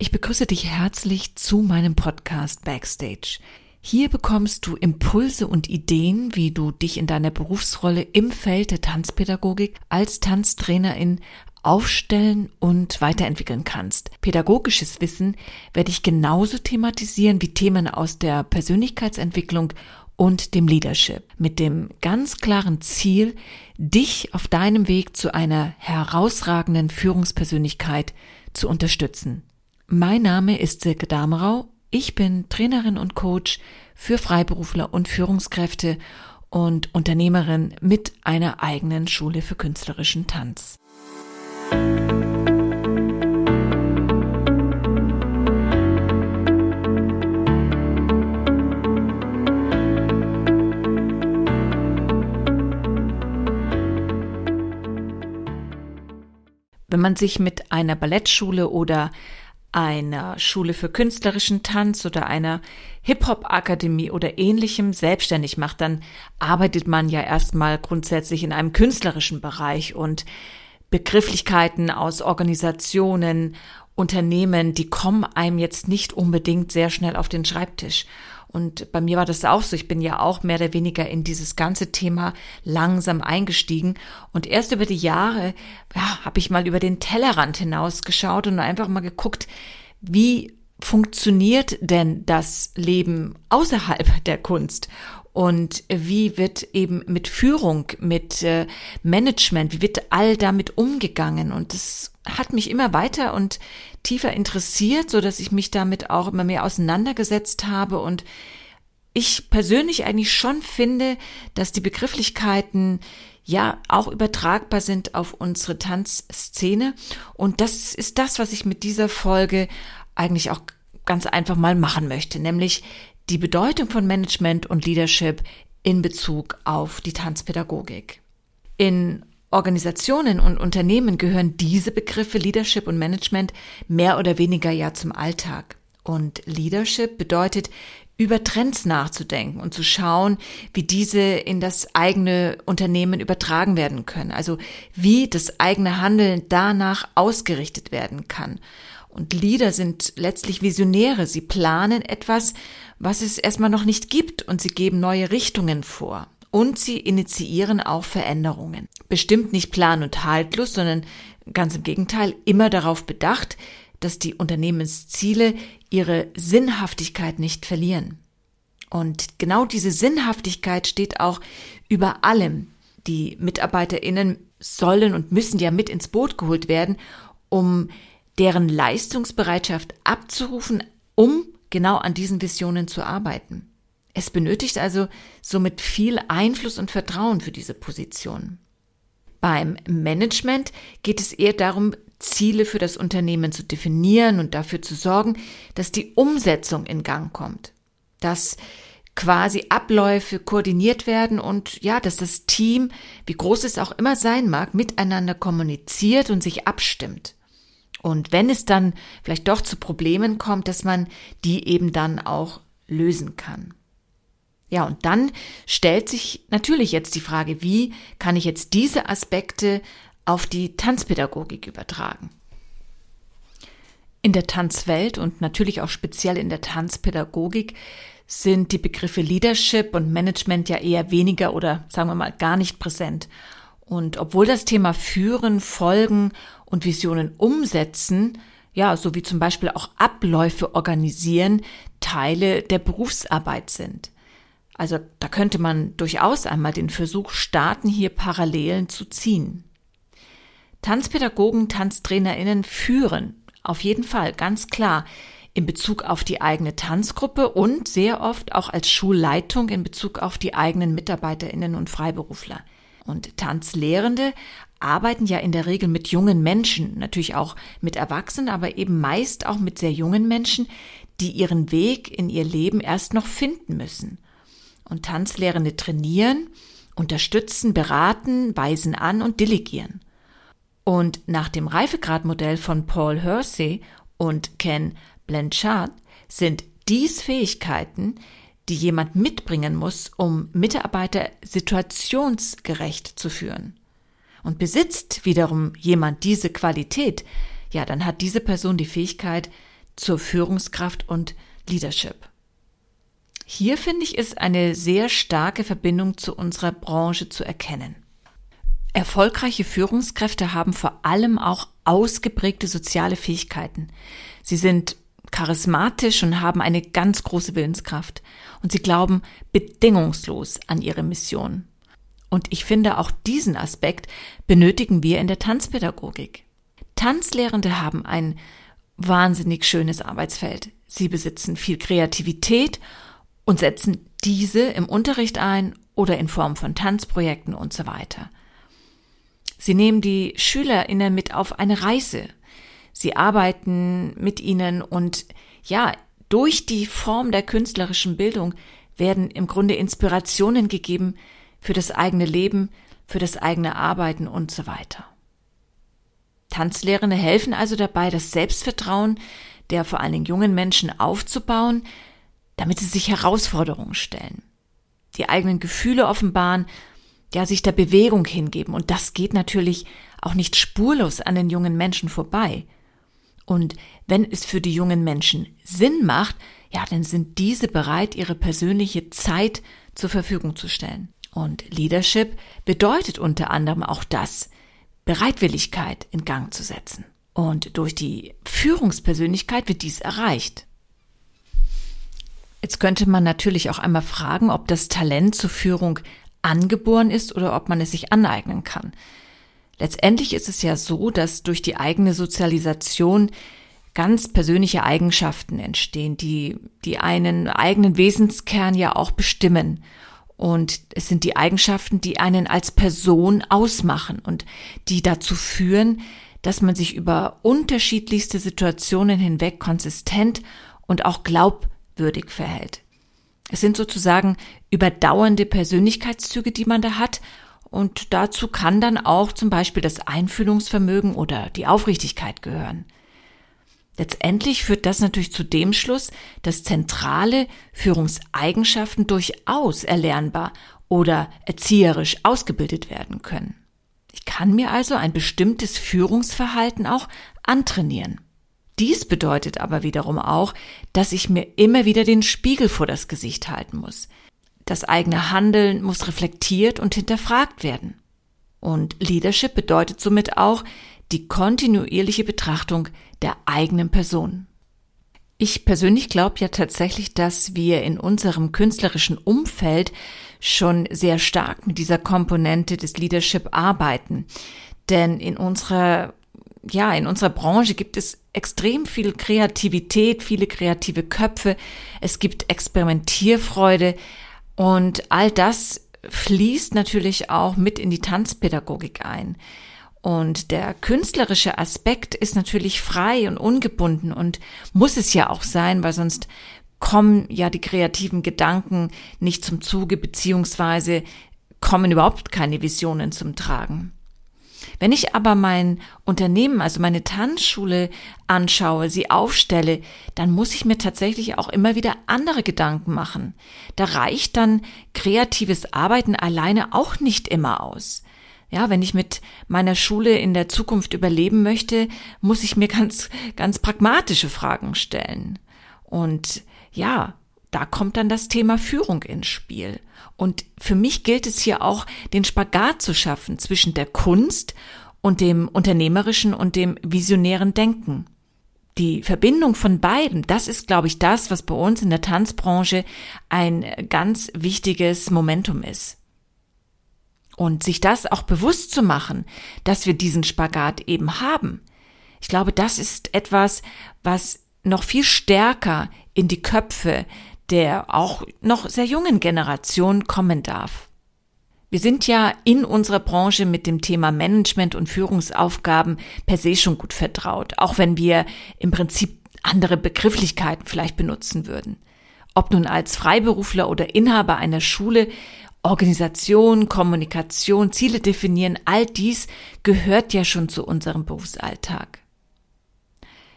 Ich begrüße dich herzlich zu meinem Podcast Backstage. Hier bekommst du Impulse und Ideen, wie du dich in deiner Berufsrolle im Feld der Tanzpädagogik als Tanztrainerin aufstellen und weiterentwickeln kannst. Pädagogisches Wissen werde ich genauso thematisieren wie Themen aus der Persönlichkeitsentwicklung und dem Leadership mit dem ganz klaren Ziel, dich auf deinem Weg zu einer herausragenden Führungspersönlichkeit zu unterstützen. Mein Name ist Silke Damerau. Ich bin Trainerin und Coach für Freiberufler und Führungskräfte und Unternehmerin mit einer eigenen Schule für künstlerischen Tanz. Wenn man sich mit einer Ballettschule oder einer Schule für künstlerischen Tanz oder einer Hip-Hop-Akademie oder ähnlichem selbstständig macht, dann arbeitet man ja erstmal grundsätzlich in einem künstlerischen Bereich und Begrifflichkeiten aus Organisationen, Unternehmen, die kommen einem jetzt nicht unbedingt sehr schnell auf den Schreibtisch. Und bei mir war das auch so. Ich bin ja auch mehr oder weniger in dieses ganze Thema langsam eingestiegen. Und erst über die Jahre ja, habe ich mal über den Tellerrand hinausgeschaut und einfach mal geguckt, wie funktioniert denn das Leben außerhalb der Kunst? Und wie wird eben mit Führung, mit äh, Management, wie wird all damit umgegangen? Und das hat mich immer weiter und tiefer interessiert, so dass ich mich damit auch immer mehr auseinandergesetzt habe und ich persönlich eigentlich schon finde, dass die Begrifflichkeiten ja auch übertragbar sind auf unsere Tanzszene. Und das ist das, was ich mit dieser Folge eigentlich auch ganz einfach mal machen möchte, nämlich die Bedeutung von Management und Leadership in Bezug auf die Tanzpädagogik. In Organisationen und Unternehmen gehören diese Begriffe Leadership und Management mehr oder weniger ja zum Alltag. Und Leadership bedeutet, über Trends nachzudenken und zu schauen, wie diese in das eigene Unternehmen übertragen werden können. Also wie das eigene Handeln danach ausgerichtet werden kann. Und Leader sind letztlich Visionäre. Sie planen etwas, was es erstmal noch nicht gibt und sie geben neue Richtungen vor. Und sie initiieren auch Veränderungen. Bestimmt nicht plan- und haltlos, sondern ganz im Gegenteil immer darauf bedacht, dass die Unternehmensziele ihre Sinnhaftigkeit nicht verlieren. Und genau diese Sinnhaftigkeit steht auch über allem. Die Mitarbeiterinnen sollen und müssen ja mit ins Boot geholt werden, um deren Leistungsbereitschaft abzurufen, um genau an diesen Visionen zu arbeiten. Es benötigt also somit viel Einfluss und Vertrauen für diese Position. Beim Management geht es eher darum, Ziele für das Unternehmen zu definieren und dafür zu sorgen, dass die Umsetzung in Gang kommt, dass quasi Abläufe koordiniert werden und ja, dass das Team, wie groß es auch immer sein mag, miteinander kommuniziert und sich abstimmt. Und wenn es dann vielleicht doch zu Problemen kommt, dass man die eben dann auch lösen kann. Ja, und dann stellt sich natürlich jetzt die Frage, wie kann ich jetzt diese Aspekte auf die Tanzpädagogik übertragen? In der Tanzwelt und natürlich auch speziell in der Tanzpädagogik sind die Begriffe Leadership und Management ja eher weniger oder sagen wir mal gar nicht präsent. Und obwohl das Thema Führen, Folgen und Visionen umsetzen, ja, so wie zum Beispiel auch Abläufe organisieren, Teile der Berufsarbeit sind. Also da könnte man durchaus einmal den Versuch starten, hier Parallelen zu ziehen. Tanzpädagogen, Tanztrainerinnen führen auf jeden Fall ganz klar in Bezug auf die eigene Tanzgruppe und sehr oft auch als Schulleitung in Bezug auf die eigenen Mitarbeiterinnen und Freiberufler. Und Tanzlehrende arbeiten ja in der Regel mit jungen Menschen, natürlich auch mit Erwachsenen, aber eben meist auch mit sehr jungen Menschen, die ihren Weg in ihr Leben erst noch finden müssen. Und Tanzlehrende trainieren, unterstützen, beraten, weisen an und delegieren. Und nach dem Reifegradmodell von Paul Hersey und Ken Blanchard sind dies Fähigkeiten, die jemand mitbringen muss, um Mitarbeiter situationsgerecht zu führen. Und besitzt wiederum jemand diese Qualität, ja, dann hat diese Person die Fähigkeit, zur Führungskraft und Leadership. Hier finde ich es eine sehr starke Verbindung zu unserer Branche zu erkennen. Erfolgreiche Führungskräfte haben vor allem auch ausgeprägte soziale Fähigkeiten. Sie sind charismatisch und haben eine ganz große Willenskraft. Und sie glauben bedingungslos an ihre Mission. Und ich finde, auch diesen Aspekt benötigen wir in der Tanzpädagogik. Tanzlehrende haben ein wahnsinnig schönes Arbeitsfeld. Sie besitzen viel Kreativität und setzen diese im Unterricht ein oder in Form von Tanzprojekten und so weiter. Sie nehmen die SchülerInnen mit auf eine Reise. Sie arbeiten mit ihnen und ja, durch die Form der künstlerischen Bildung werden im Grunde Inspirationen gegeben für das eigene Leben, für das eigene Arbeiten und so weiter. Tanzlehrende helfen also dabei, das Selbstvertrauen der vor allen Dingen jungen Menschen aufzubauen, damit sie sich Herausforderungen stellen, die eigenen Gefühle offenbaren, ja, sich der Bewegung hingeben. Und das geht natürlich auch nicht spurlos an den jungen Menschen vorbei. Und wenn es für die jungen Menschen Sinn macht, ja, dann sind diese bereit, ihre persönliche Zeit zur Verfügung zu stellen. Und Leadership bedeutet unter anderem auch das, Bereitwilligkeit in Gang zu setzen. Und durch die Führungspersönlichkeit wird dies erreicht. Jetzt könnte man natürlich auch einmal fragen, ob das Talent zur Führung angeboren ist oder ob man es sich aneignen kann. Letztendlich ist es ja so, dass durch die eigene Sozialisation ganz persönliche Eigenschaften entstehen, die, die einen eigenen Wesenskern ja auch bestimmen. Und es sind die Eigenschaften, die einen als Person ausmachen und die dazu führen, dass man sich über unterschiedlichste Situationen hinweg konsistent und auch glaubwürdig würdig verhält. Es sind sozusagen überdauernde Persönlichkeitszüge, die man da hat, und dazu kann dann auch zum Beispiel das Einfühlungsvermögen oder die Aufrichtigkeit gehören. Letztendlich führt das natürlich zu dem Schluss, dass zentrale Führungseigenschaften durchaus erlernbar oder erzieherisch ausgebildet werden können. Ich kann mir also ein bestimmtes Führungsverhalten auch antrainieren. Dies bedeutet aber wiederum auch, dass ich mir immer wieder den Spiegel vor das Gesicht halten muss. Das eigene Handeln muss reflektiert und hinterfragt werden. Und Leadership bedeutet somit auch die kontinuierliche Betrachtung der eigenen Person. Ich persönlich glaube ja tatsächlich, dass wir in unserem künstlerischen Umfeld schon sehr stark mit dieser Komponente des Leadership arbeiten. Denn in unserer ja, in unserer Branche gibt es extrem viel Kreativität, viele kreative Köpfe. Es gibt Experimentierfreude und all das fließt natürlich auch mit in die Tanzpädagogik ein. Und der künstlerische Aspekt ist natürlich frei und ungebunden und muss es ja auch sein, weil sonst kommen ja die kreativen Gedanken nicht zum Zuge, beziehungsweise kommen überhaupt keine Visionen zum Tragen. Wenn ich aber mein Unternehmen, also meine Tanzschule anschaue, sie aufstelle, dann muss ich mir tatsächlich auch immer wieder andere Gedanken machen. Da reicht dann kreatives Arbeiten alleine auch nicht immer aus. Ja, wenn ich mit meiner Schule in der Zukunft überleben möchte, muss ich mir ganz, ganz pragmatische Fragen stellen. Und ja, da kommt dann das Thema Führung ins Spiel. Und für mich gilt es hier auch, den Spagat zu schaffen zwischen der Kunst und dem unternehmerischen und dem visionären Denken. Die Verbindung von beiden, das ist, glaube ich, das, was bei uns in der Tanzbranche ein ganz wichtiges Momentum ist. Und sich das auch bewusst zu machen, dass wir diesen Spagat eben haben. Ich glaube, das ist etwas, was noch viel stärker in die Köpfe der auch noch sehr jungen Generation kommen darf. Wir sind ja in unserer Branche mit dem Thema Management und Führungsaufgaben per se schon gut vertraut, auch wenn wir im Prinzip andere Begrifflichkeiten vielleicht benutzen würden. Ob nun als Freiberufler oder Inhaber einer Schule, Organisation, Kommunikation, Ziele definieren, all dies gehört ja schon zu unserem Berufsalltag.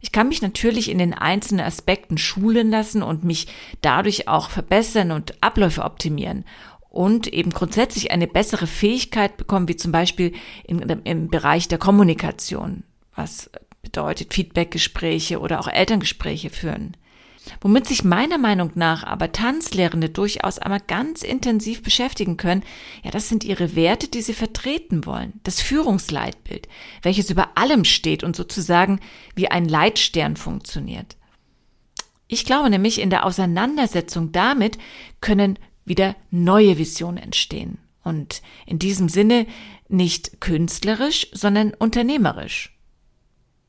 Ich kann mich natürlich in den einzelnen Aspekten schulen lassen und mich dadurch auch verbessern und Abläufe optimieren und eben grundsätzlich eine bessere Fähigkeit bekommen, wie zum Beispiel in, im Bereich der Kommunikation, was bedeutet Feedbackgespräche oder auch Elterngespräche führen. Womit sich meiner Meinung nach aber Tanzlehrende durchaus einmal ganz intensiv beschäftigen können, ja, das sind ihre Werte, die sie vertreten wollen. Das Führungsleitbild, welches über allem steht und sozusagen wie ein Leitstern funktioniert. Ich glaube nämlich, in der Auseinandersetzung damit können wieder neue Visionen entstehen. Und in diesem Sinne nicht künstlerisch, sondern unternehmerisch.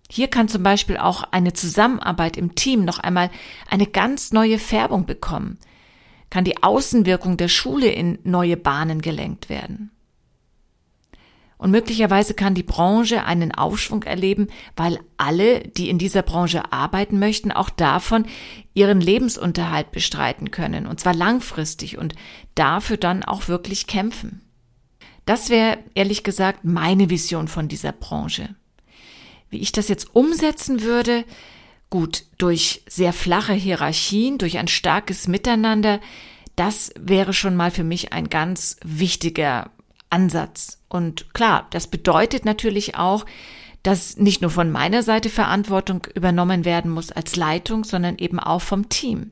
Hier kann zum Beispiel auch eine Zusammenarbeit im Team noch einmal eine ganz neue Färbung bekommen, kann die Außenwirkung der Schule in neue Bahnen gelenkt werden. Und möglicherweise kann die Branche einen Aufschwung erleben, weil alle, die in dieser Branche arbeiten möchten, auch davon ihren Lebensunterhalt bestreiten können, und zwar langfristig und dafür dann auch wirklich kämpfen. Das wäre ehrlich gesagt meine Vision von dieser Branche. Wie ich das jetzt umsetzen würde, gut, durch sehr flache Hierarchien, durch ein starkes Miteinander, das wäre schon mal für mich ein ganz wichtiger Ansatz. Und klar, das bedeutet natürlich auch, dass nicht nur von meiner Seite Verantwortung übernommen werden muss als Leitung, sondern eben auch vom Team.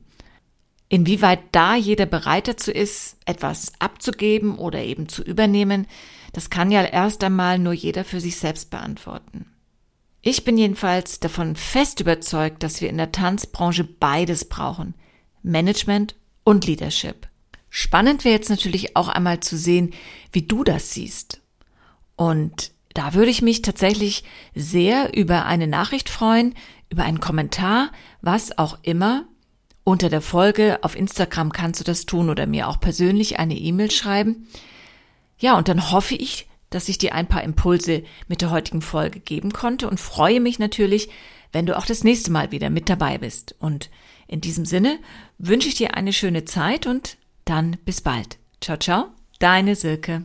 Inwieweit da jeder bereit dazu ist, etwas abzugeben oder eben zu übernehmen, das kann ja erst einmal nur jeder für sich selbst beantworten. Ich bin jedenfalls davon fest überzeugt, dass wir in der Tanzbranche beides brauchen. Management und Leadership. Spannend wäre jetzt natürlich auch einmal zu sehen, wie du das siehst. Und da würde ich mich tatsächlich sehr über eine Nachricht freuen, über einen Kommentar, was auch immer. Unter der Folge auf Instagram kannst du das tun oder mir auch persönlich eine E-Mail schreiben. Ja, und dann hoffe ich, dass ich dir ein paar Impulse mit der heutigen Folge geben konnte und freue mich natürlich, wenn du auch das nächste Mal wieder mit dabei bist. Und in diesem Sinne wünsche ich dir eine schöne Zeit und dann bis bald. Ciao, ciao, deine Silke.